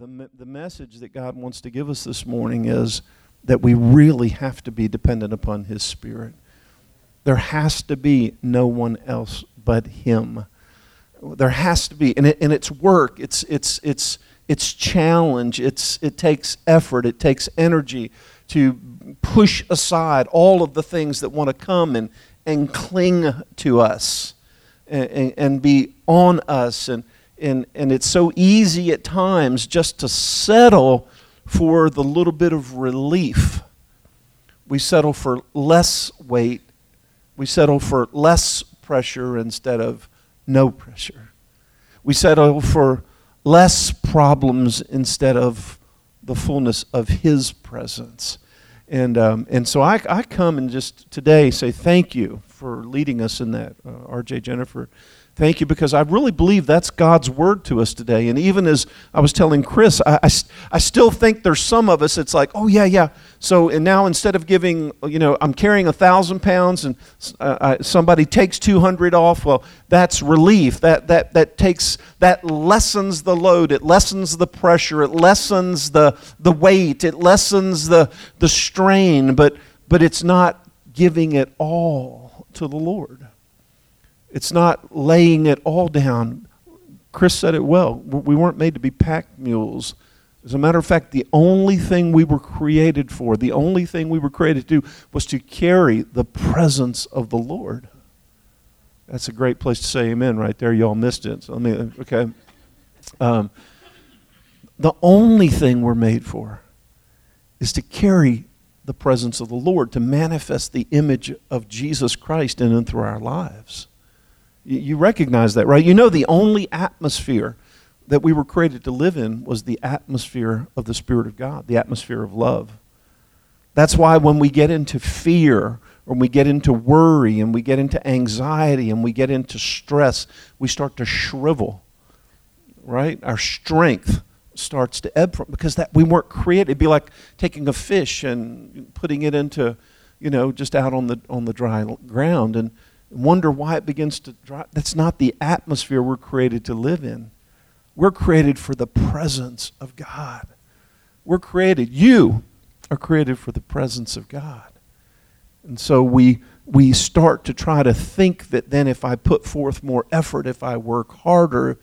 the, the message that God wants to give us this morning is that we really have to be dependent upon His Spirit. There has to be no one else but Him. There has to be, and, it, and it's work, it's, it's, it's, it's challenge, it's, it takes effort, it takes energy to push aside all of the things that want to come and, and cling to us and, and, and be on us. And, and, and it's so easy at times just to settle for the little bit of relief. We settle for less weight. We settle for less pressure instead of no pressure. We settle for less problems instead of the fullness of His presence. And, um, and so I, I come and just today say thank you for leading us in that, uh, RJ Jennifer. Thank you because I really believe that's God's word to us today. And even as I was telling Chris, I, I, I, still think there's some of us, it's like, oh, yeah, yeah. So, and now instead of giving, you know, I'm carrying a thousand pounds and uh, I, somebody takes 200 off, well, that's relief. That, that, that takes, that lessens the load. It lessens the pressure. It lessens the, the weight. It lessens the, the strain, but, but it's not giving it all to the Lord. It's not laying it all down. Chris said it well. We weren't made to be pack mules. As a matter of fact, the only thing we were created for, the only thing we were created to do, was to carry the presence of the Lord. That's a great place to say amen right there. Y'all missed it. So let me, okay. Um, the only thing we're made for is to carry the presence of the Lord, to manifest the image of Jesus Christ in and through our lives. You recognize that, right? You know, the only atmosphere that we were created to live in was the atmosphere of the Spirit of God, the atmosphere of love. That's why when we get into fear, or we get into worry, and we get into anxiety, and we get into stress, we start to shrivel, right? Our strength starts to ebb from because that we weren't created. It'd be like taking a fish and putting it into, you know, just out on the on the dry ground and wonder why it begins to drop. That's not the atmosphere we're created to live in. We're created for the presence of God. We're created, you are created for the presence of God. And so we, we start to try to think that then if I put forth more effort, if I work harder,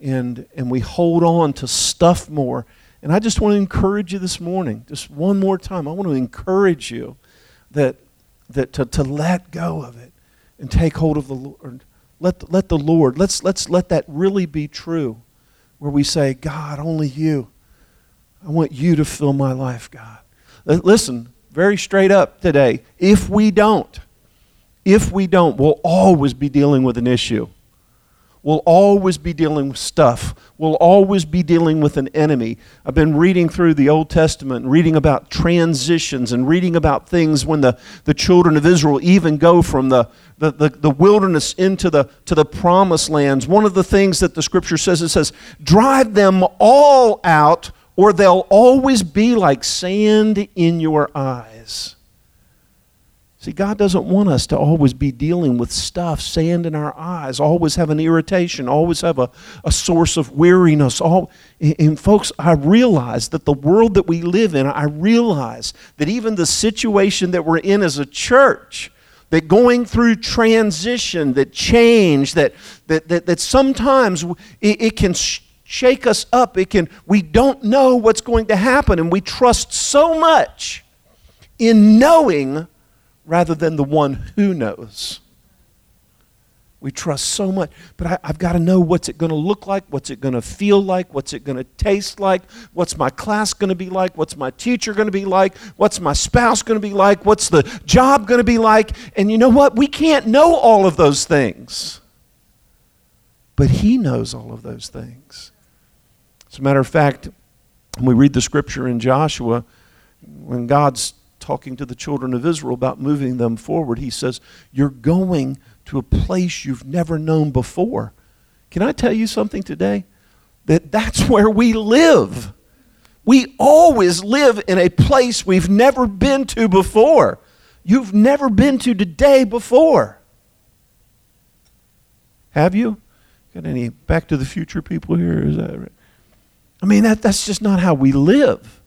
and, and we hold on to stuff more. And I just want to encourage you this morning, just one more time. I want to encourage you that, that to, to let go of it and take hold of the Lord. Let, let the Lord, let's, let's let that really be true, where we say, God, only you. I want you to fill my life, God. Uh, listen, very straight up today. If we don't, if we don't, we'll always be dealing with an issue. We'll always be dealing with stuff. We'll always be dealing with an enemy. I've been reading through the Old Testament reading about transitions and reading about things when the, the children of Israel even go from the, the, the, the wilderness into the, to the promised lands. One of the things that the scripture says, it says, drive them all out or they'll always be like sand in your eyes. See, God doesn't want us to always be dealing with stuff, sand in our eyes, always have an irritation, always have a, a source of weariness. All, and, and folks, I realize that the world that we live in, I realize that even the situation that we're in as a church, that going through transition, that change, that, that, that, that sometimes it, it can shake us up. It can, we don't know what's going to happen, and we trust so much in knowing rather than the one who knows. We trust so much, but I, have got to know what's it going to look like, what's it going to feel like, what's it going to taste like, what's my class going to be like, what's my teacher going to be like, what's my spouse going to be like, what's the job going to be like. And you know what? We can't know all of those things. But He knows all of those things. As a matter of fact, when we read the scripture in Joshua, when God's talking to the children of Israel about moving them forward, he says, You're going to a place you've never known before. Can I tell you something today? That that's where we live. We always live in a place we've never been to before. You've never been to today before. Have you? Got any Back to the Future people here? Is that right? I mean, that, that's just not how we live.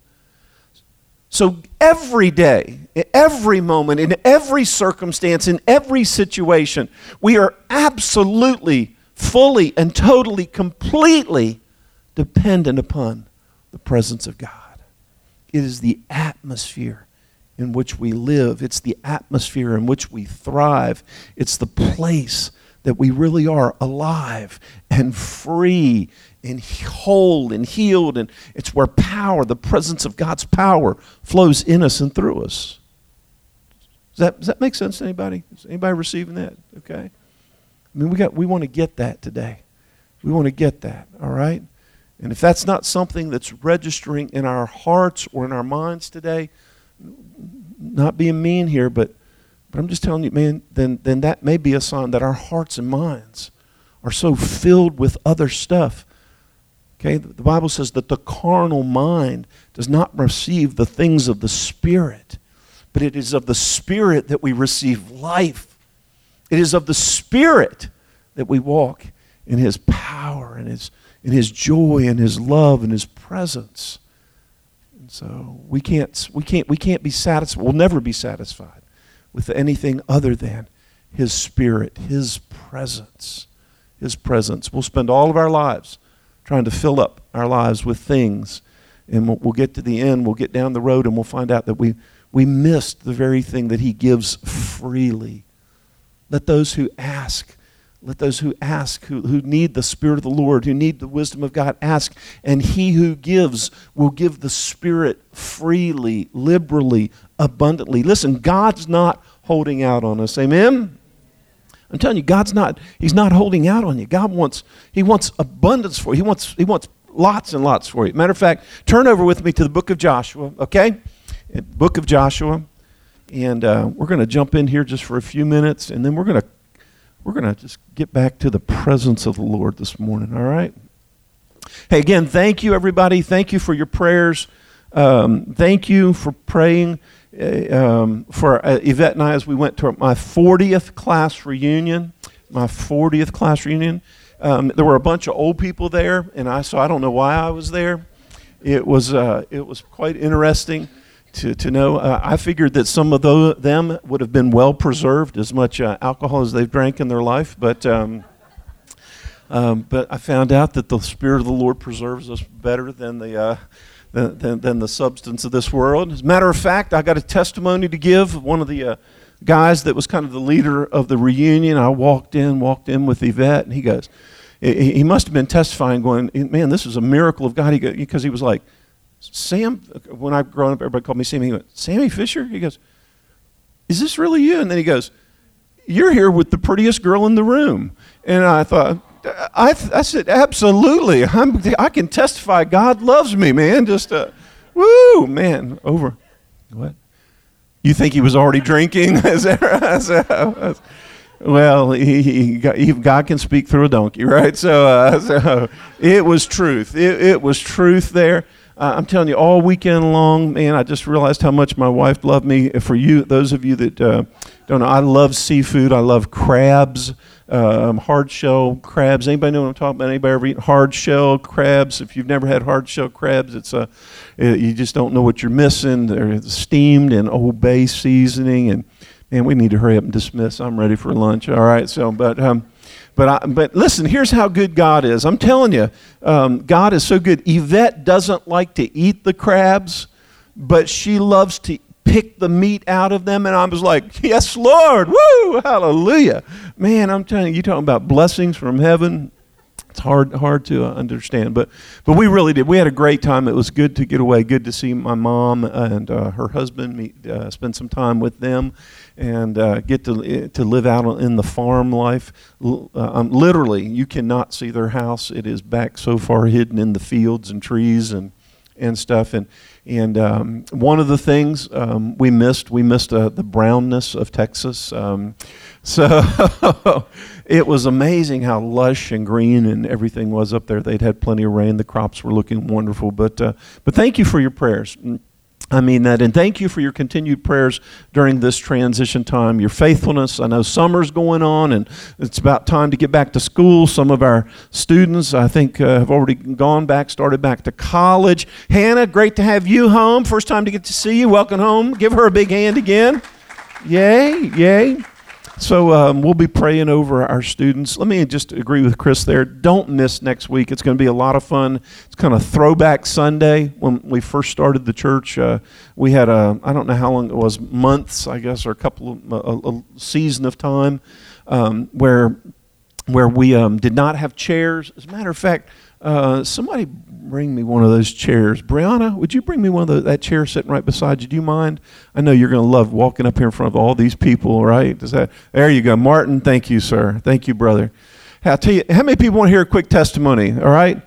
So every day, every moment, in every circumstance, in every situation, we are absolutely, fully, and totally, completely dependent upon the presence of God. It is the atmosphere in which we live, it's the atmosphere in which we thrive, it's the place that we really are alive and free and whole and healed. And it's where power, the presence of God's power, flows in us and through us. Does that, does that make sense to anybody? Is anybody receiving that? Okay. I mean, we, got, we want to get that today. We want to get that, all right? And if that's not something that's registering in our hearts or in our minds today, not being mean here, but, but I'm just telling you, man, then, then that may be a sign that our hearts and minds are so filled with other stuff. Okay, the Bible says that the carnal mind does not receive the things of the Spirit, but it is of the Spirit that we receive life. It is of the Spirit that we walk in His power and His in his joy and his love and his presence. And so we can't, we can't, we can't be satisfied. We'll never be satisfied with anything other than his spirit, his presence. His presence. We'll spend all of our lives trying to fill up our lives with things. And we'll, we'll get to the end, we'll get down the road, and we'll find out that we, we missed the very thing that he gives freely. Let those who ask let those who ask, who, who need the Spirit of the Lord, who need the wisdom of God, ask. And he who gives will give the Spirit freely, liberally, abundantly. Listen, God's not holding out on us. Amen? I'm telling you, God's not, He's not holding out on you. God wants, He wants abundance for you. He wants, He wants lots and lots for you. Matter of fact, turn over with me to the book of Joshua, okay? Book of Joshua. And uh, we're going to jump in here just for a few minutes, and then we're going to we're going to just get back to the presence of the Lord this morning, all right? Hey, again, thank you, everybody. Thank you for your prayers. Um, thank you for praying um, for uh, Yvette and I as we went to my 40th class reunion. My 40th class reunion. Um, there were a bunch of old people there, and I so I don't know why I was there. It was uh, it was quite interesting to, to know. Uh, I figured that some of the, them would have been well preserved, as much uh, alcohol as they've drank in their life, but. Um, um, but I found out that the Spirit of the Lord preserves us better than the, uh, than, than, than, the substance of this world. As a matter of fact, I got a testimony to give. One of the uh, guys that was kind of the leader of the reunion, I walked in, walked in with Yvette, and he goes, he must have been testifying, going, man, this is a miracle of God. Because he, he was like, Sam, when I growing up, everybody called me Sammy. He went, Sammy Fisher? He goes, Is this really you? And then he goes, You're here with the prettiest girl in the room. And I thought, I, I said, Absolutely. I'm, I can testify God loves me, man. Just, uh, woo, man, over. What? You think he was already drinking? well, he, he, God can speak through a donkey, right? So, uh, so it was truth. It, it was truth there. Uh, I'm telling you, all weekend long, man, I just realized how much my wife loved me. For you, those of you that uh, don't know, I love seafood. I love crabs, um, hard shell crabs. Anybody know what I'm talking about? Anybody ever eaten hard shell crabs? If you've never had hard shell crabs, it's a, you just don't know what you're missing. They're steamed in Old Bay seasoning, and man, we need to hurry up and dismiss. I'm ready for lunch. All right, so but. Um, but, I, but listen, here's how good God is. I'm telling you, um, God is so good. Yvette doesn't like to eat the crabs, but she loves to pick the meat out of them. And I was like, yes, Lord. Woo, hallelujah. Man, I'm telling you, you talking about blessings from heaven. It's hard, hard to uh, understand, but but we really did. We had a great time. It was good to get away. Good to see my mom and uh, her husband. Meet, uh, spend some time with them, and uh, get to eh, to live out in the farm life. Uh, um, literally, you cannot see their house. It is back so far hidden in the fields and trees and and stuff. And and um, one of the things um, we missed, we missed uh, the brownness of Texas. Um, so it was amazing how lush and green and everything was up there. They'd had plenty of rain. The crops were looking wonderful. But uh, but thank you for your prayers. I mean that. And thank you for your continued prayers during this transition time, your faithfulness. I know summer's going on and it's about time to get back to school. Some of our students, I think, uh, have already gone back, started back to college. Hannah, great to have you home. First time to get to see you. Welcome home. Give her a big hand again. Yay, yay. So um, we'll be praying over our students. Let me just agree with Chris there. Don't miss next week. It's going to be a lot of fun. It's kind of throwback Sunday. When we first started the church, uh, we had a I don't know how long it was, months I guess, or a couple of a, a season of time um, where where we um, did not have chairs. As a matter of fact, uh, somebody bring me one of those chairs. Brianna, would you bring me one of the, that chair sitting right beside you? Do you mind? I know you're going to love walking up here in front of all these people, right? Does that? There you go, Martin. Thank you, sir. Thank you, brother. I'll tell you. How many people want to hear a quick testimony? All right.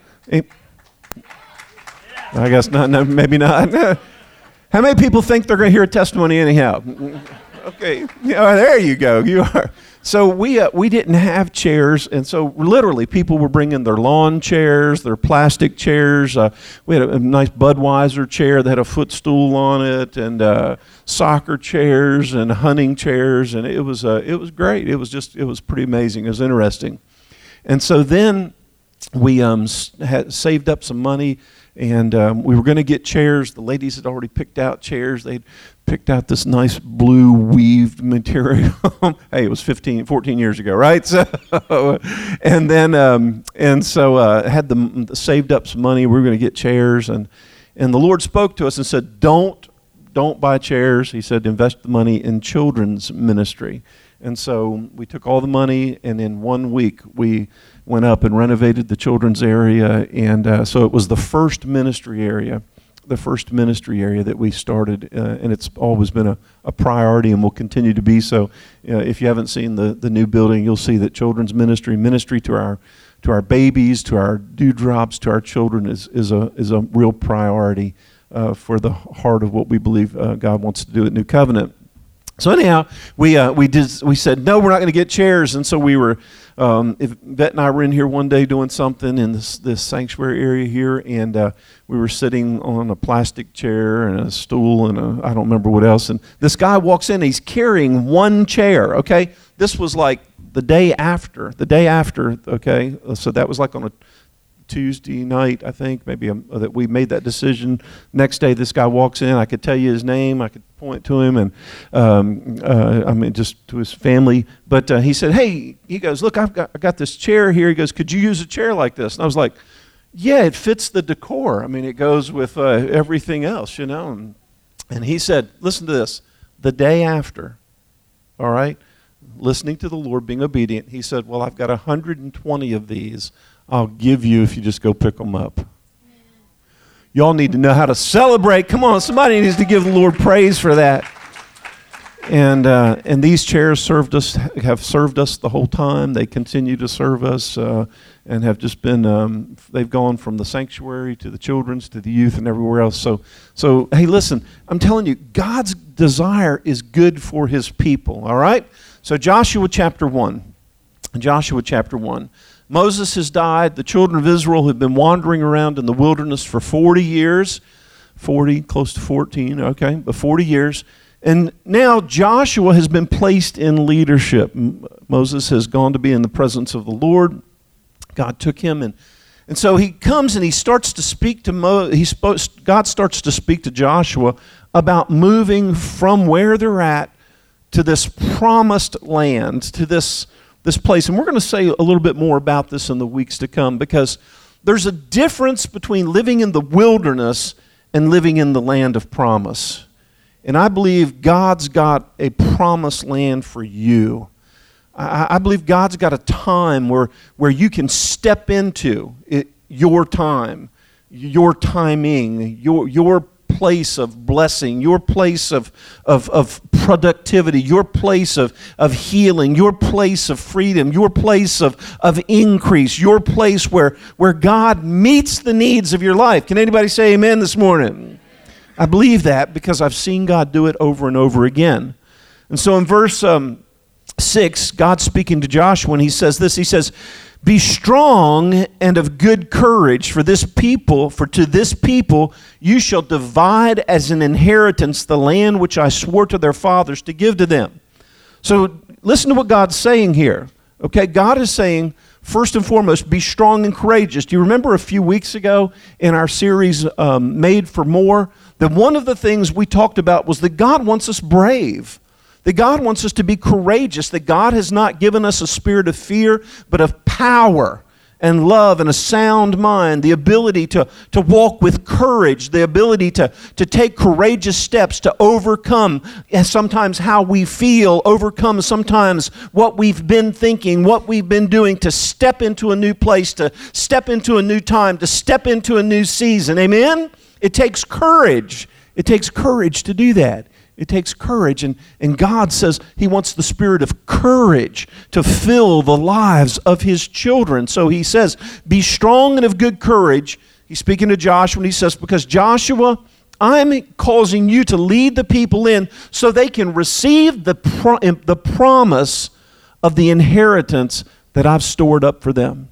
I guess not. No, maybe not. how many people think they're going to hear a testimony anyhow? Okay. Yeah, there you go. You are. So we uh, we didn't have chairs, and so literally people were bringing their lawn chairs, their plastic chairs. Uh, we had a, a, nice Budweiser chair that had a footstool on it, and uh, soccer chairs and hunting chairs, and it was uh, it was great. It was just it was pretty amazing. It was interesting, and so then we um, had saved up some money and um, we were going to get chairs. The ladies had already picked out chairs. They'd picked out this nice blue weaved material. hey, it was 15, 14 years ago, right? So, and then, um, and so uh, had the saved up some money. We were going to get chairs, and and the Lord spoke to us and said, "Don't, don't buy chairs." He said, "Invest the money in children's ministry." And so we took all the money, and in one week we went up and renovated the children's area. And uh, so it was the first ministry area, the first ministry area that we started. Uh, and it's always been a, a priority and will continue to be so. Uh, if you haven't seen the, the new building, you'll see that children's ministry, ministry to our to our babies, to our dewdrops, to our children is, is, a, is a real priority uh, for the heart of what we believe uh, God wants to do at New Covenant. So anyhow, we uh, we did we said no, we're not going to get chairs, and so we were. Um, Vet and I were in here one day doing something in this this sanctuary area here, and uh, we were sitting on a plastic chair and a stool and I don't remember what else, and this guy walks in. He's carrying one chair. Okay, this was like the day after, the day after. Okay, so that was like on a Tuesday night, I think, maybe um, that we made that decision. Next day, this guy walks in. I could tell you his name. I could point to him, and um, uh, I mean, just to his family. But uh, he said, "Hey," he goes, "Look, I've got I got this chair here." He goes, "Could you use a chair like this?" And I was like, "Yeah, it fits the decor. I mean, it goes with uh, everything else, you know." And, and he said, "Listen to this. The day after, all right." Listening to the Lord, being obedient, he said, Well, I've got 120 of these I'll give you if you just go pick them up. Y'all need to know how to celebrate. Come on, somebody needs to give the Lord praise for that. And uh, and these chairs served us have served us the whole time. They continue to serve us uh, and have just been um, they've gone from the sanctuary to the children's to the youth and everywhere else. So so hey, listen, I'm telling you, God's desire is good for His people. All right. So Joshua chapter one, Joshua chapter one. Moses has died. The children of Israel have been wandering around in the wilderness for 40 years. 40, close to 14, okay, but 40 years. And now Joshua has been placed in leadership. Moses has gone to be in the presence of the Lord. God took him and and so he comes and he starts to speak to Mo, he spoke, God starts to speak to Joshua about moving from where they're at to this promised land, to this this place. And we're going to say a little bit more about this in the weeks to come because there's a difference between living in the wilderness and living in the land of promise. And I believe God's got a promised land for you. I, I believe God's got a time where, where you can step into it, your time, your timing, your, your place of blessing, your place of, of, of productivity, your place of, of healing, your place of freedom, your place of, of increase, your place where, where God meets the needs of your life. Can anybody say amen this morning? I believe that because I've seen God do it over and over again. And so in verse um, 6, God's speaking to Joshua and he says this He says, Be strong and of good courage, for this people, for to this people you shall divide as an inheritance the land which I swore to their fathers to give to them. So listen to what God's saying here. Okay, God is saying, first and foremost, be strong and courageous. Do you remember a few weeks ago in our series, um, Made for More, that one of the things we talked about was that God wants us brave that God wants us to be courageous, that God has not given us a spirit of fear, but of power and love and a sound mind, the ability to, to walk with courage, the ability to, to take courageous steps to overcome eh, sometimes how we feel, overcome sometimes what we've been thinking, what we've been doing, to step into a new place, to step into a new time, to step into a new season. Amen? It takes courage. It takes courage to do that. It takes courage. And, and God says He wants the spirit of courage to fill the lives of His children. So He says, Be strong and of good courage. He's speaking to Joshua, and He says, Because Joshua, I'm causing you to lead the people in so they can receive the, pro- the promise of the inheritance that I've stored up for them.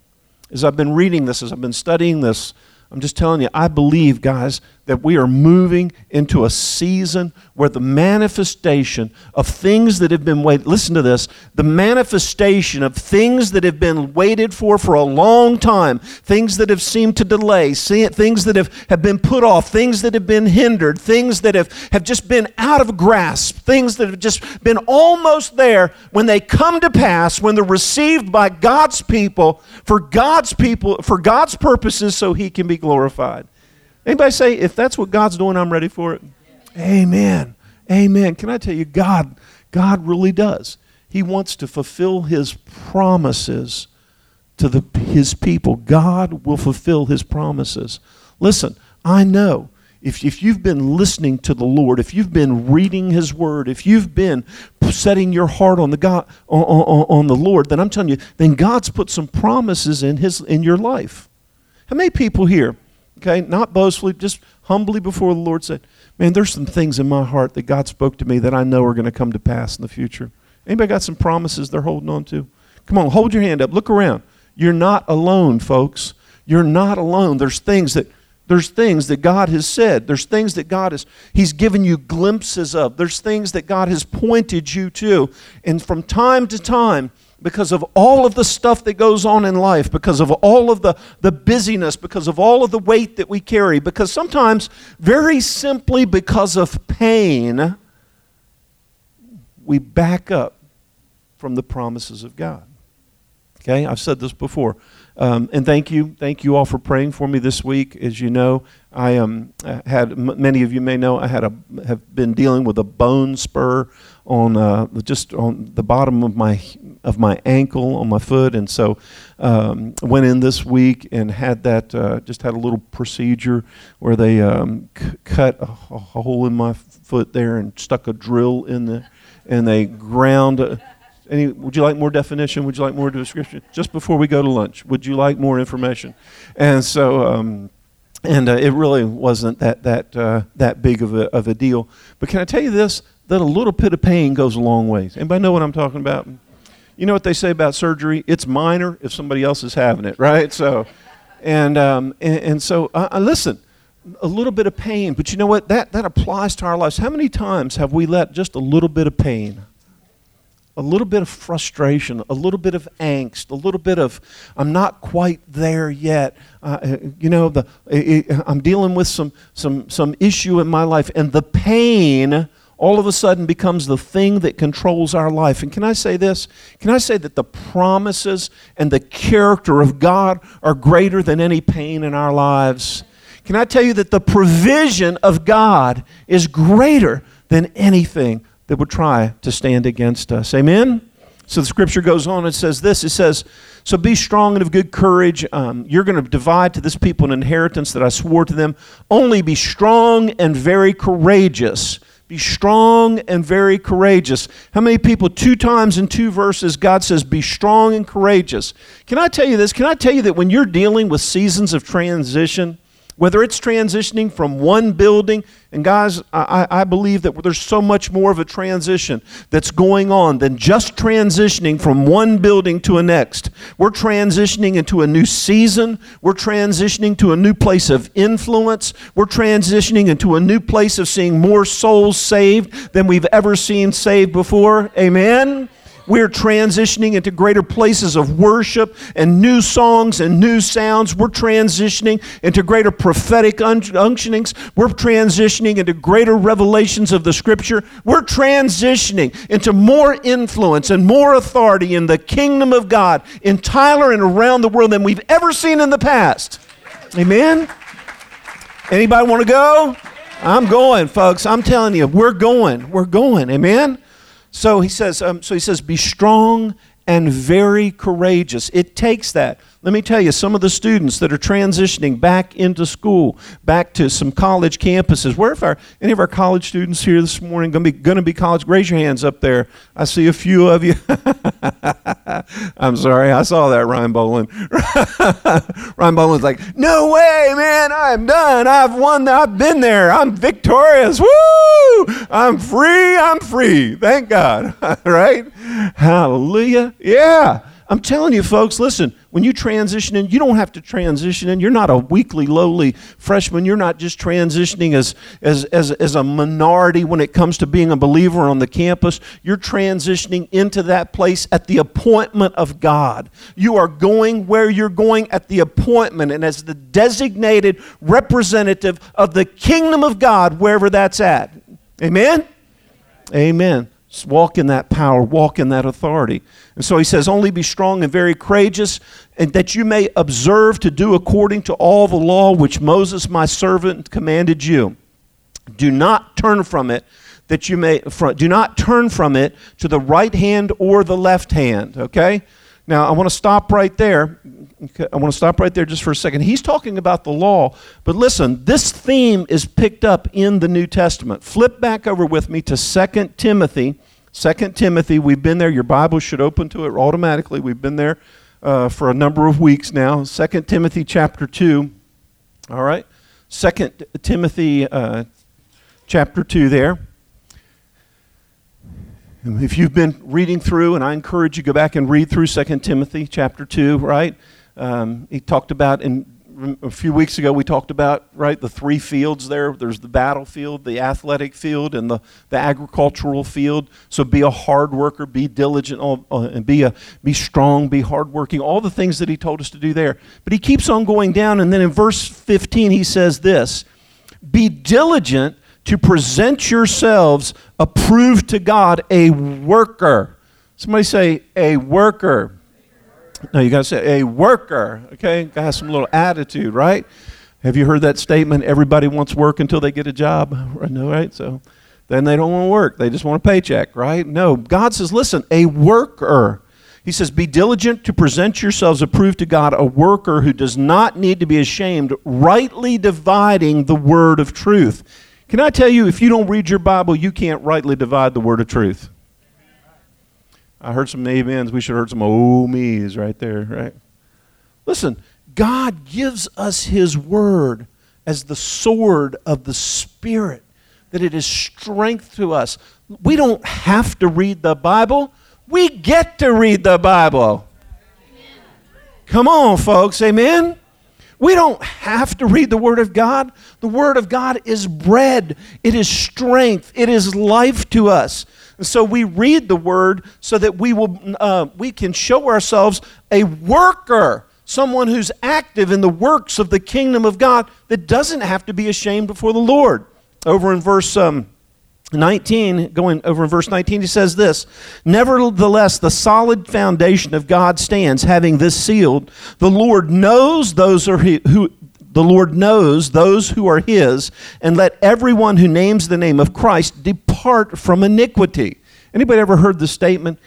As I've been reading this, as I've been studying this, I'm just telling you, I believe, guys, that we are moving into a season where the manifestation of things that have been waited, listen to this, the manifestation of things that have been waited for for a long time, things that have seemed to delay, things that have, have been put off, things that have been hindered, things that have, have just been out of grasp, things that have just been almost there when they come to pass, when they're received by God's people, for God's people, for God's purposes, so He can be glorified. Anybody say, if that's what God's doing, I'm ready for it? Amen. Amen. Can I tell you, God, God really does. He wants to fulfill his promises to the, his people. God will fulfill his promises. Listen, I know if, if you've been listening to the Lord, if you've been reading His Word, if you've been setting your heart on the God on, on, on, the Lord, then I'm telling you, then God's put some promises in His in your life. How many people here okay, not boastfully, just humbly before the Lord said, Man, there's some things in my heart that God spoke to me that I know are going to come to pass in the future. Anybody got some promises they're holding on to? Come on, hold your hand up. Look around. You're not alone, folks. You're not alone. There's things that there's things that God has said. There's things that God has He's given you glimpses of. There's things that God has pointed you to. And from time to time, because of all of the stuff that goes on in life, because of all of the, the busyness, because of all of the weight that we carry, because sometimes, very simply because of pain, we back up from the promises of God. Okay, I've said this before. Um, and thank you, thank you all for praying for me this week. As you know, I um, had many of you may know I had a have been dealing with a bone spur on uh, just on the bottom of my of my ankle on my foot, and so um, went in this week and had that uh, just had a little procedure where they um, c- cut a, a, hole in my foot there and stuck a drill in the and they ground. Uh, any, would you like more definition? Would you like more description? Just before we go to lunch, would you like more information? And so, um, and uh, it really wasn't that that uh, that big of a of a deal. But can I tell you this? That a little bit of pain goes a long ways. Anybody know what I'm talking about? You know what they say about surgery? It's minor if somebody else is having it, right? So, and um, and, and, so uh, uh, listen, a little bit of pain, but you know what? That that applies to our lives. How many times have we let just a little bit of pain? A little bit of frustration, a little bit of angst, a little bit of I'm not quite there yet. Uh, uh you know, the it, I'm dealing with some some some issue in my life, and the pain all of a sudden becomes the thing that controls our life. And can I say this? Can I say that the promises and the character of God are greater than any pain in our lives? Can I tell you that the provision of God is greater than anything that would try to stand against us. Amen? So the scripture goes on and says this it says, So be strong and of good courage. Um, you're going to divide to this people an inheritance that I swore to them. Only be strong and very courageous. Be strong and very courageous. How many people, two times in two verses, God says, Be strong and courageous? Can I tell you this? Can I tell you that when you're dealing with seasons of transition, whether it's transitioning from one building, and guys, I, I, believe that there's so much more of a transition that's going on than just transitioning from one building to a next. We're transitioning into a new season. We're transitioning to a new place of influence. We're transitioning into a new place of seeing more souls saved than we've ever seen saved before. Amen. We're transitioning into greater places of worship and new songs and new sounds. We're transitioning into greater prophetic unctionings. We're transitioning into greater revelations of the scripture. We're transitioning into more influence and more authority in the kingdom of God in Tyler and around the world than we've ever seen in the past. Amen. Anybody want to go? I'm going, folks. I'm telling you, we're going. We're going. Amen. So he says, um, so he says, be strong and very courageous. It takes that. Let me tell you, some of the students that are transitioning back into school, back to some college campuses. Where if our any of our college students here this morning going to be going to be college? Raise your hands up there. I see a few of you. I'm sorry, I saw that Ryan Boland. Ryan Boland's like, no way, man! I'm done. I've won. I've been there. I'm victorious. Woo! I'm free. I'm free. Thank God. right? Hallelujah. Yeah. I'm telling you, folks, listen, when you transition in, you don't have to transition in. You're not a weakly, lowly freshman. You're not just transitioning as, as, as, as a minority when it comes to being a believer on the campus. You're transitioning into that place at the appointment of God. You are going where you're going at the appointment and as the designated representative of the kingdom of God, wherever that's at. Amen? Amen. Walk in that power, walk in that authority. And so he says, Only be strong and very courageous, and that you may observe to do according to all the law which Moses my servant commanded you. Do not turn from it, that you may, do not turn from it to the right hand or the left hand. Okay? Now, I want to stop right there. I want to stop right there just for a second. He's talking about the law, but listen, this theme is picked up in the New Testament. Flip back over with me to 2 Timothy. 2 Timothy, we've been there. Your Bible should open to it automatically. We've been there uh, for a number of weeks now. 2 Timothy chapter 2. All right? 2 Timothy uh, chapter 2 there. If you've been reading through, and I encourage you go back and read through 2 Timothy chapter 2, right? Um, he talked about, in a few weeks ago, we talked about, right, the three fields there. There's the battlefield, the athletic field, and the, the agricultural field. So be a hard worker, be diligent, uh, and be, a, be strong, be hardworking, all the things that he told us to do there. But he keeps on going down, and then in verse 15, he says this Be diligent to present yourselves approved to God, a worker. Somebody say, a worker. No, you got to say, a worker. Okay? Got to have some little attitude, right? Have you heard that statement? Everybody wants work until they get a job, right? So then they don't want to work. They just want a paycheck, right? No. God says, listen, a worker. He says, Be diligent to present yourselves approved to God, a worker who does not need to be ashamed, rightly dividing the word of truth. Can I tell you, if you don't read your Bible, you can't rightly divide the word of truth? I heard some amens. We should have heard some oh me's right there, right? Listen, God gives us His word as the sword of the Spirit, that it is strength to us. We don't have to read the Bible, we get to read the Bible. Come on, folks, amen? We don't have to read the Word of God. The Word of God is bread, it is strength, it is life to us. And so we read the Word so that we, will, uh, we can show ourselves a worker, someone who's active in the works of the kingdom of God that doesn't have to be ashamed before the Lord. Over in verse. Um, 19, going over in verse 19, he says this Nevertheless, the solid foundation of God stands, having this sealed. The Lord knows those are who the Lord knows those who are his, and let everyone who names the name of Christ depart from iniquity. Anybody ever heard the statement,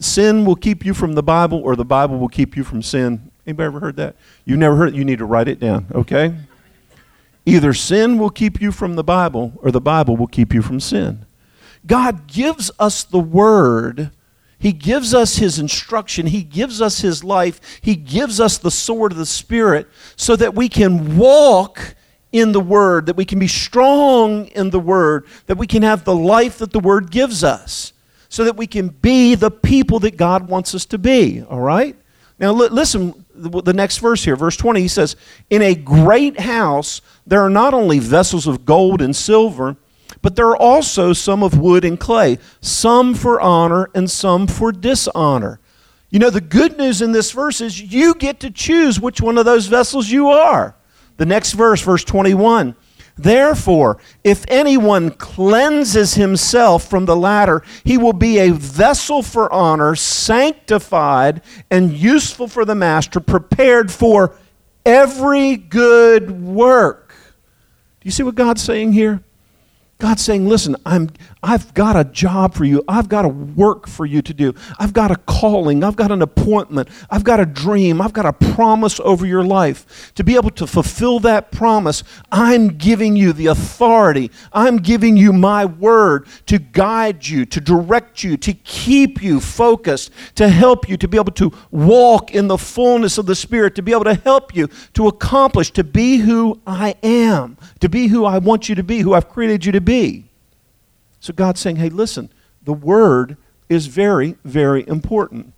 sin will keep you from the Bible or the Bible will keep you from sin? Anybody ever heard that? You've never heard it, you need to write it down, okay? Either sin will keep you from the Bible or the Bible will keep you from sin. God gives us the Word. He gives us His instruction. He gives us His life. He gives us the sword of the Spirit so that we can walk in the Word, that we can be strong in the Word, that we can have the life that the Word gives us, so that we can be the people that God wants us to be. All right? Now, li- listen, the, next verse here, verse 20, he says, In a great house there are not only vessels of gold and silver, but there are also some of wood and clay, some for honor and some for dishonor. You know, the good news in this verse is you get to choose which one of those vessels you are. The next verse, verse 21. Therefore, if anyone cleanses himself from the latter, he will be a vessel for honor, sanctified and useful for the master, prepared for every good work. Do you see what God's saying here? God's saying, listen, I'm, I've got a job for you. I've got a work for you to do. I've got a calling. I've got an appointment. I've got a dream. I've got a promise over your life. To be able to fulfill that promise, I'm giving you the authority. I'm giving you my word to guide you, to direct you, to keep you focused, to help you to be able to walk in the fullness of the Spirit, to be able to help you to accomplish, to be who I am, to be who I want you to be, who I've created you to be be. So God's saying, hey, listen, the word is very, very important.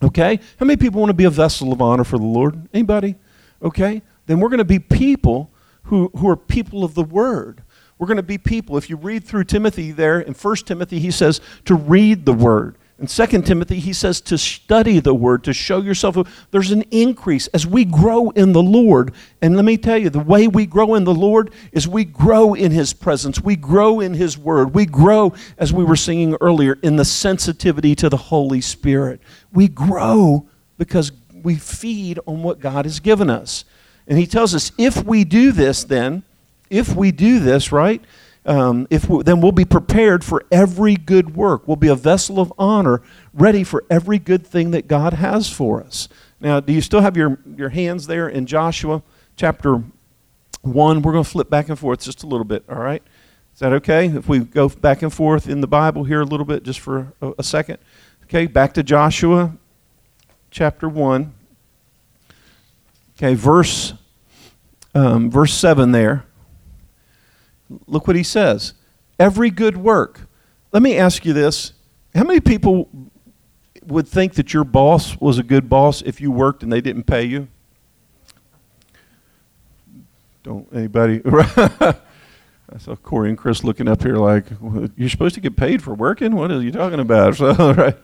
Okay? How many people want to be a vessel of honor for the Lord? Anybody? Okay? Then we're going to be people who, who are people of the word. We're going to be people. If you read through Timothy there, in 1 Timothy, he says to read the word. In 2 Timothy, he says to study the word, to show yourself. There's an increase as we grow in the Lord. And let me tell you, the way we grow in the Lord is we grow in his presence, we grow in his word, we grow, as we were singing earlier, in the sensitivity to the Holy Spirit. We grow because we feed on what God has given us. And he tells us if we do this, then, if we do this, right? Um, if we, then we'll be prepared for every good work. We'll be a vessel of honor, ready for every good thing that God has for us. Now, do you still have your, your hands there in Joshua chapter 1? We're going to flip back and forth just a little bit, all right? Is that okay? If we go back and forth in the Bible here a little bit, just for a, a second. Okay, back to Joshua chapter 1. Okay, verse, um, verse 7 there. Look what he says every good work. Let me ask you this how many people would think that your boss was a good boss if you worked and they didn't pay you? Don't anybody. I saw Corey and Chris looking up here like, you're supposed to get paid for working? What are you talking about? So, right.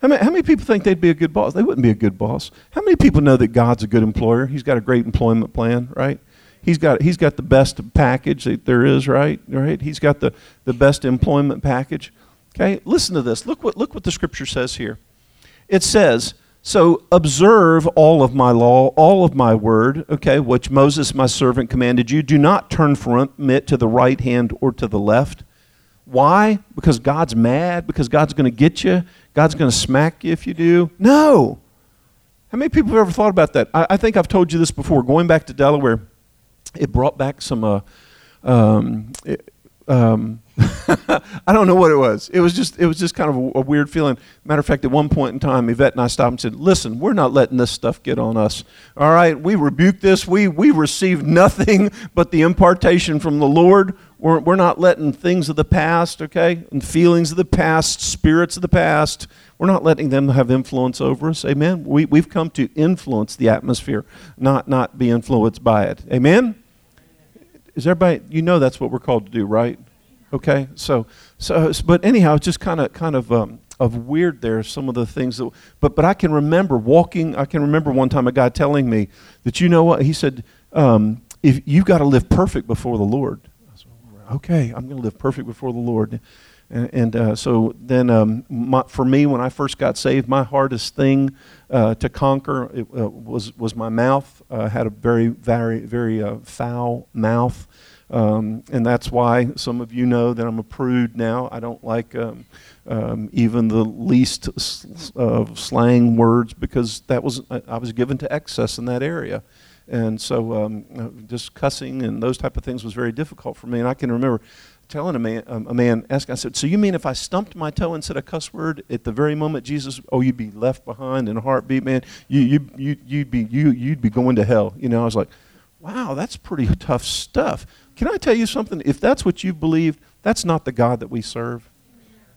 How many, how many people think they'd be a good boss? They wouldn't be a good boss. How many people know that God's a good employer? He's got a great employment plan, right? He's got, he's got the best package that there is, right? Right? He's got the, the best employment package. Okay, listen to this. Look what, look what the scripture says here. It says, So observe all of my law, all of my word, okay, which Moses, my servant, commanded you. Do not turn from it to the right hand or to the left. Why? Because God's mad? Because God's going to get you? God's going to smack you if you do? No. How many people have ever thought about that? I, I think I've told you this before. Going back to Delaware, it brought back some. Uh, um, it, um, I don't know what it was. It was just it was just kind of a, a, weird feeling. Matter of fact, at one point in time, Yvette and I stopped and said, "Listen, we're not letting this stuff get on us. All right, we rebuke this. We we received nothing but the impartation from the Lord. We're we're not letting things of the past, okay, and feelings of the past, spirits of the past. We're not letting them have influence over us. Amen. We we've come to influence the atmosphere, not not be influenced by it. Amen." Is everybody, you know that's what we're called to do, right? Okay, so, so but anyhow, it's just kind of, kind of, um, of weird there, some of the things that, but, but I can remember walking, I can remember one time a guy telling me that, you know what, he said, um, if you've got to live perfect before the Lord. Said, okay, I'm going to live perfect before the Lord. And, and uh, so then, um, my, for me, when I first got saved, my hardest thing uh, to conquer it, uh, was was my mouth. I had a very, very, very uh, foul mouth, um, and that's why some of you know that I'm a prude now. I don't like um, um, even the least of slang words because that was I was given to excess in that area and so um, uh, just cussing and those type of things was very difficult for me. And I can remember telling a man, a man, asked, I said, so you mean if I stumped my toe and said a cuss word at the very moment Jesus, oh, you'd be left behind in a heartbeat, man. You, you, you, you'd be, you, you'd be going to hell. You know, I was like, wow, that's pretty tough stuff. Can I tell you something? If that's what you believe, that's not the God that we serve.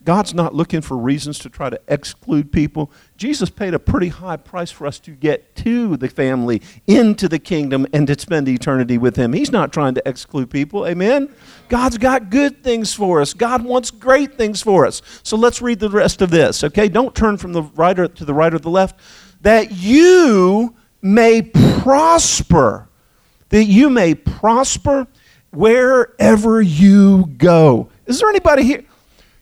God's not looking for reasons to try to exclude people. Jesus paid a pretty high price for us to get to the family, into the kingdom, and to spend eternity with Him. He's not trying to exclude people. Amen? God's got good things for us. God wants great things for us. So let's read the rest of this, okay? Don't turn from the right or to the right or the left. That you may prosper. That you may prosper wherever you go. Is there anybody here?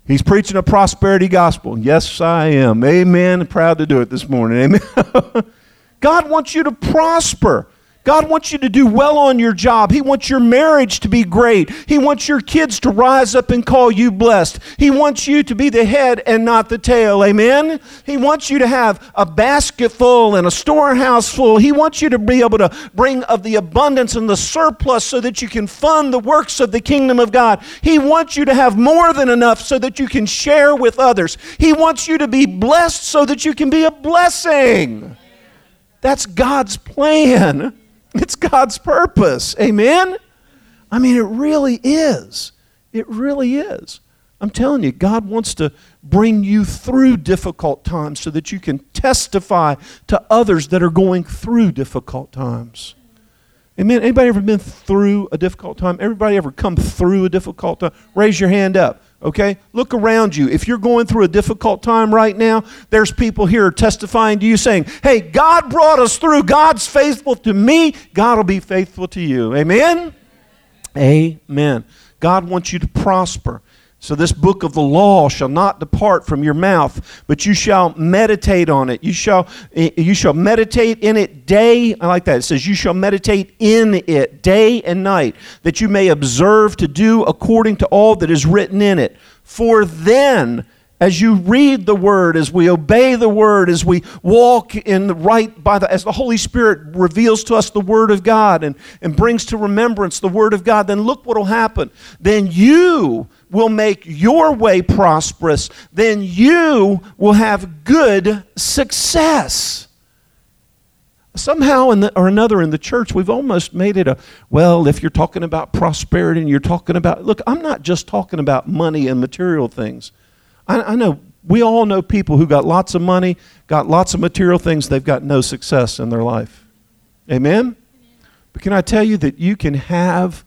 He's preaching a prosperity gospel. Yes, I am. Amen. Proud to do it this morning. Amen. God wants you to prosper. God wants you to do well on your job. He wants your marriage to be great. He wants your kids to rise up and call you blessed. He wants you to be the head and not the tail. Amen? He wants you to have a basket full and a storehouse full. He wants you to be able to bring of the abundance and the surplus so that you can fund the works of the kingdom of God. He wants you to have more than enough so that you can share with others. He wants you to be blessed so that you can be a blessing. That's God's plan. It's God's purpose. Amen? I mean, it really is. It really is. I'm telling you, God wants to bring you through difficult times so that you can testify to others that are going through difficult times. Amen. Anybody ever been through a difficult time? Everybody ever come through a difficult time? Raise your hand up. Okay? Look around you. If you're going through a difficult time right now, there's people here testifying to you saying, Hey, God brought us through. God's faithful to me. God will be faithful to you. Amen? Amen. God wants you to prosper. So, this book of the law shall not depart from your mouth, but you shall meditate on it. You shall, eh, you shall meditate in it day. I like that. It says, You shall meditate in it day and night, that you may observe to do according to all that is written in it. For then, as you read the word, as we obey the word, as we walk in the right by the as the Holy Spirit reveals to us the word of God and, and brings to remembrance the word of God, then look what will happen. Then you will make your way prosperous, then you will have good success. Somehow the, or another in the church, we've almost made it a well, if you're talking about prosperity and you're talking about, look, I'm not just talking about money and material things. I, I know we all know people who got lots of money, got lots of material things, they've got no success in their life. Amen? But can I tell you that you can have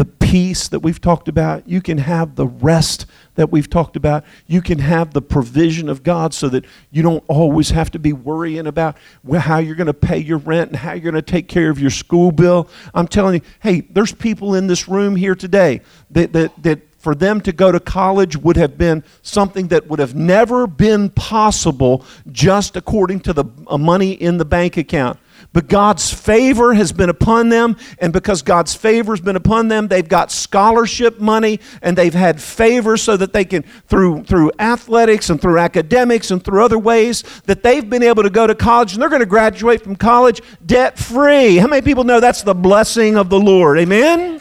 the peace that we've talked about. You can have the rest that we've talked about. You can have the provision of God so that you don't always have to be worrying about how you're going to pay your rent and how you're going to take care of your school bill. I'm telling you, hey, there's people in this room here today that, that, that for them to go to college would have been something that would have never been possible just according to the uh, money in the bank account. But God's favor has been upon them, and because God's favor has been upon them, they've got scholarship money and they've had favor so that they can, through, through athletics and through academics and through other ways, that they've been able to go to college and they're going to graduate from college debt free. How many people know that's the blessing of the Lord? Amen?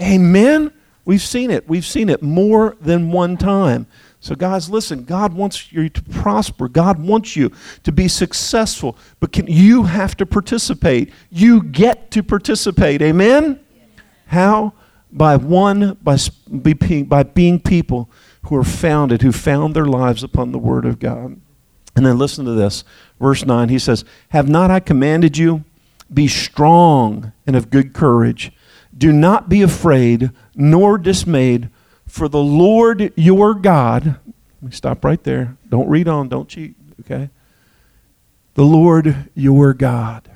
Amen? We've seen it. We've seen it more than one time. So, guys, listen, God wants you to prosper. God wants you to be successful. But can, you have to participate. You get to participate. Amen? How? By one, by, by being people who are founded, who found their lives upon the Word of God. And then listen to this. Verse 9, he says, Have not I commanded you? Be strong and of good courage. Do not be afraid nor dismayed for the Lord your God, let me stop right there. Don't read on, don't cheat, okay? The Lord your God.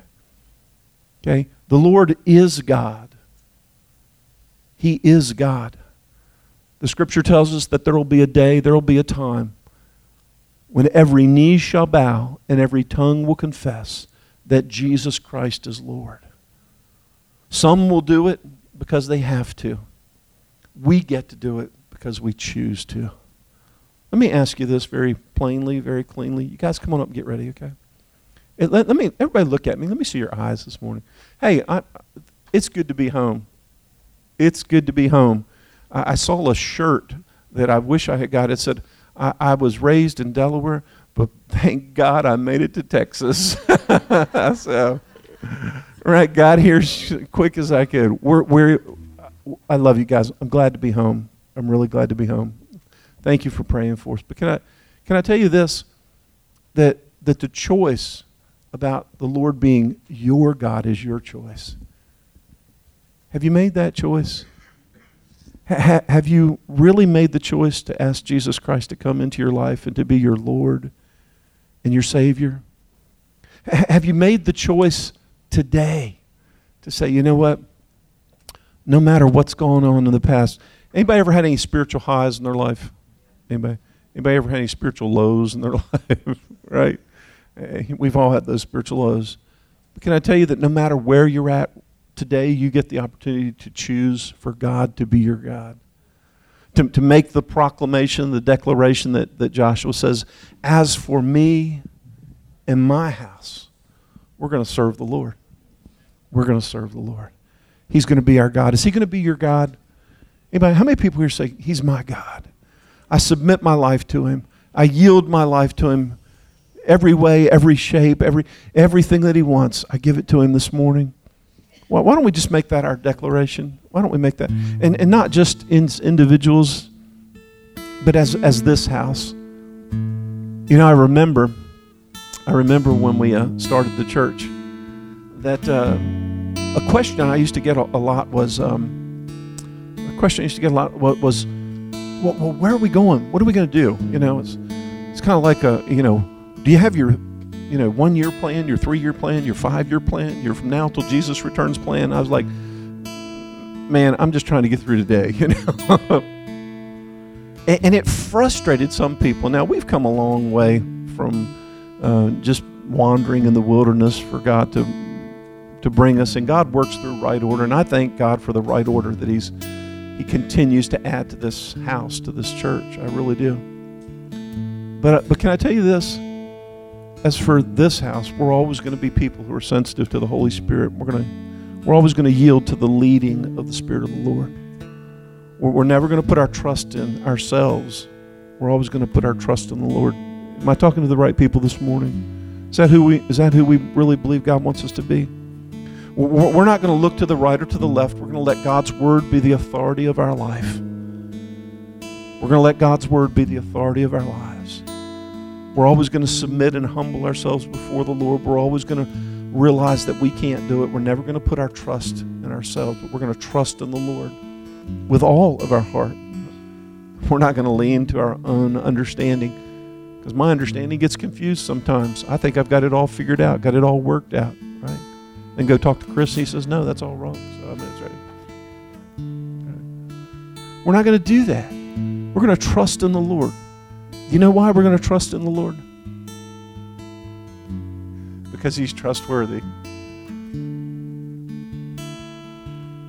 Okay? The Lord is God. He is God. The scripture tells us that there will be a day, there will be a time when every knee shall bow and every tongue will confess that Jesus Christ is Lord. Some will do it because they have to. We get to do it because we choose to. Let me ask you this very plainly, very cleanly. You guys come on up and get ready, okay? It, let, let, me, everybody look at me. Let me see your eyes this morning. Hey, I, it's good to be home. It's good to be home. I, I, saw a shirt that I wish I had got. It said, I, I was raised in Delaware, but thank God I made it to Texas. so, right, got here quick as I could. We're, we're, I love you guys. I'm glad to be home. I'm really glad to be home. Thank you for praying for us. But can I, can I tell you this? That, that the choice about the Lord being your God is your choice. Have you made that choice? Ha- have you really made the choice to ask Jesus Christ to come into your life and to be your Lord and your Savior? H- have you made the choice today to say, you know what? No matter what's going on in the past, anybody ever had any spiritual highs in their life? Anybody? Anybody ever had any spiritual lows in their life? right? Eh, we've all had those spiritual lows. But can I tell you that no matter where you're at today, you get the opportunity to choose for God to be your God? To, to make the proclamation, the declaration that, that Joshua says, As for me and my house, we're going to serve the Lord. We're going to serve the Lord. He's going to be our God. Is He going to be your God? Anybody, how many people here say, He's my God? I submit my life to Him. I yield my life to Him. Every way, every shape, every, everything that He wants, I give it to Him this morning. Well, why don't we just make that our declaration? Why don't we make that? And, and not just in individuals, but as, as this house. You know, I remember, I remember when we uh, started the church, that uh, a question I used to get a, a lot was, um, a question I used to get a lot was, well, well, where are we going? What are we going to do? You know, it's, it's kind of like a, you know, do you have your, you know, one year plan, your three year plan, your five year plan, your from now till Jesus returns plan? I was like, man, I'm just trying to get through today, you know. and, and, it frustrated some people. Now we've come a long way from uh, just wandering in the wilderness for God to to bring us, and God works through right order. And I thank God for the right order that He's He continues to add to this house, to this church. I really do. But uh, but can I tell you this? As for this house, we're always going to be people who are sensitive to the Holy Spirit. We're going to we're always going to yield to the leading of the Spirit of the Lord. We're, we're never going to put our trust in ourselves. We're always going to put our trust in the Lord. Am I talking to the right people this morning? Is that who we is that who we really believe God wants us to be? We're not going to look to the right or to the left. We're going to let God's word be the authority of our life. We're going to let God's word be the authority of our lives. We're always going to submit and humble ourselves before the Lord. We're always going to realize that we can't do it. We're never going to put our trust in ourselves, but we're going to trust in the Lord with all of our heart. We're not going to lean to our own understanding because my understanding gets confused sometimes. I think I've got it all figured out, got it all worked out, right? Then go talk to Chris. He says, No, that's all wrong. So I mean, ready. We're not going to do that. We're going to trust in the Lord. You know why we're going to trust in the Lord? Because He's trustworthy.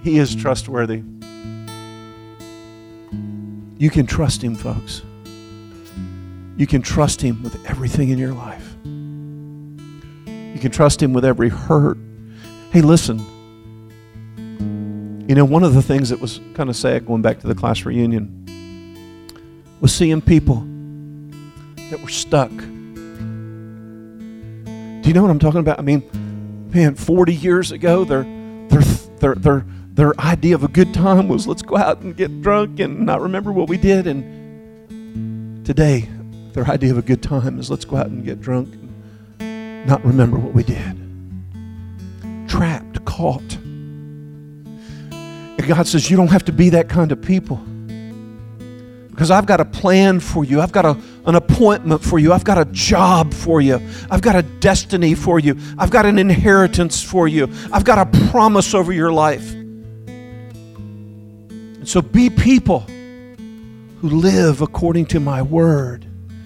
He is trustworthy. You can trust Him, folks. You can trust Him with everything in your life. You can trust Him with every hurt, Hey, listen. You know, one of the things that was kind of sad going back to the class reunion was seeing people that were stuck. Do you know what I'm talking about? I mean, man, 40 years ago, their, their, their, their, their idea of a good time was let's go out and get drunk and not remember what we did. And today, their idea of a good time is let's go out and get drunk and not remember what we did trapped, caught. And God says, You don't have to be that kind of people. Because I've got a plan for you. I've got a, an appointment for you. I've got a job for you. I've got a destiny for you. I've got an inheritance for you. I've got a promise over your life. And so be people who live according to my word.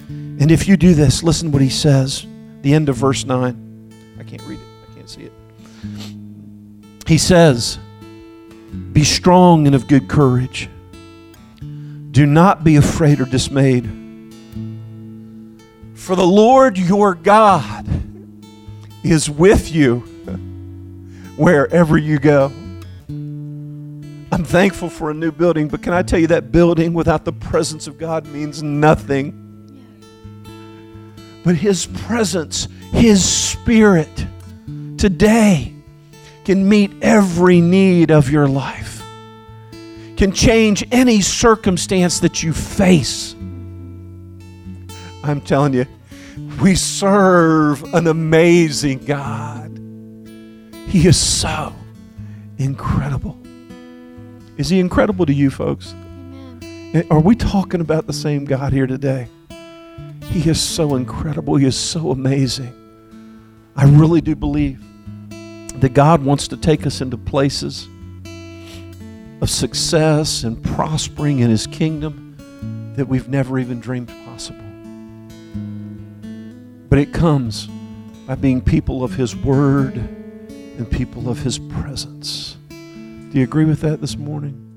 And if you do this, listen what he says. The end of verse 9. I can't read it. I can't see it. He says, Be strong and of good courage. Do not be afraid or dismayed. For the Lord your God is with you wherever you go. I'm thankful for a new building, but can I tell you that building without the presence of God means nothing? But His presence, His Spirit, today can meet every need of your life, can change any circumstance that you face. I'm telling you, we serve an amazing God. He is so incredible. Is He incredible to you, folks? Are we talking about the same God here today? He is so incredible. He is so amazing. I really do believe that God wants to take us into places of success and prospering in His kingdom that we've never even dreamed possible. But it comes by being people of His Word and people of His presence. Do you agree with that this morning?